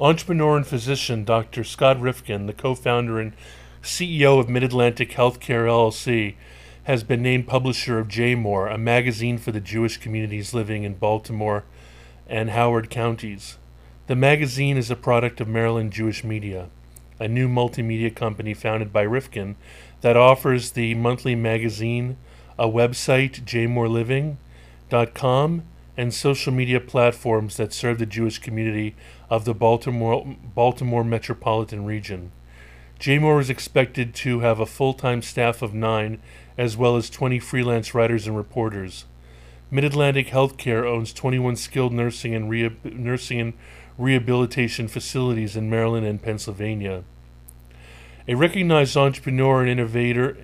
Entrepreneur and physician Dr. Scott Rifkin, the co founder and CEO of Mid Atlantic Healthcare LLC, has been named publisher of JMORE, a magazine for the Jewish communities living in Baltimore and Howard counties. The magazine is a product of Maryland Jewish Media, a new multimedia company founded by Rifkin that offers the monthly magazine, a website, jmoreliving.com, and social media platforms that serve the Jewish community of the Baltimore, Baltimore metropolitan region. JMORE is expected to have a full time staff of nine, as well as 20 freelance writers and reporters. Mid Atlantic Healthcare owns 21 skilled nursing and, rehab- nursing and rehabilitation facilities in Maryland and Pennsylvania. A recognized entrepreneur and innovator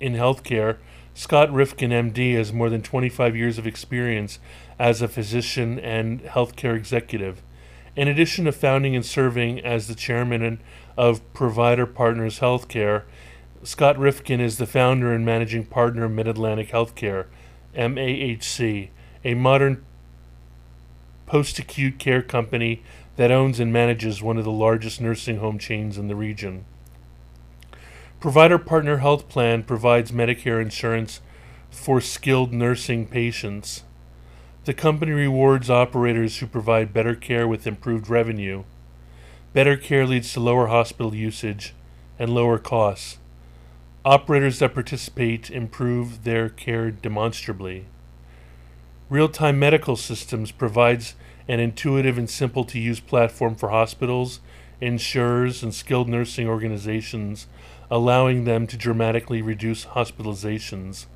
in healthcare, Scott Rifkin, MD, has more than 25 years of experience as a physician and healthcare executive. In addition to founding and serving as the chairman of Provider Partners Healthcare, Scott Rifkin is the founder and managing partner of Mid Atlantic Healthcare, MAHC, a modern post acute care company that owns and manages one of the largest nursing home chains in the region. Provider Partner Health Plan provides Medicare insurance for skilled nursing patients. The company rewards operators who provide better care with improved revenue. Better care leads to lower hospital usage and lower costs. Operators that participate improve their care demonstrably. Real Time Medical Systems provides an intuitive and simple to use platform for hospitals, insurers, and skilled nursing organizations, allowing them to dramatically reduce hospitalizations.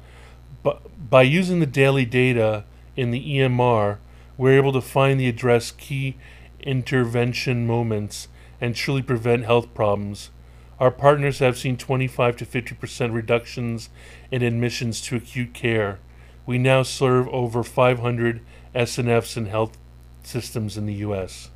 But by using the daily data in the EMR, we're able to find the address key intervention moments and truly prevent health problems. Our partners have seen 25 to 50% reductions in admissions to acute care. We now serve over 500 SNFs and health systems in the U.S.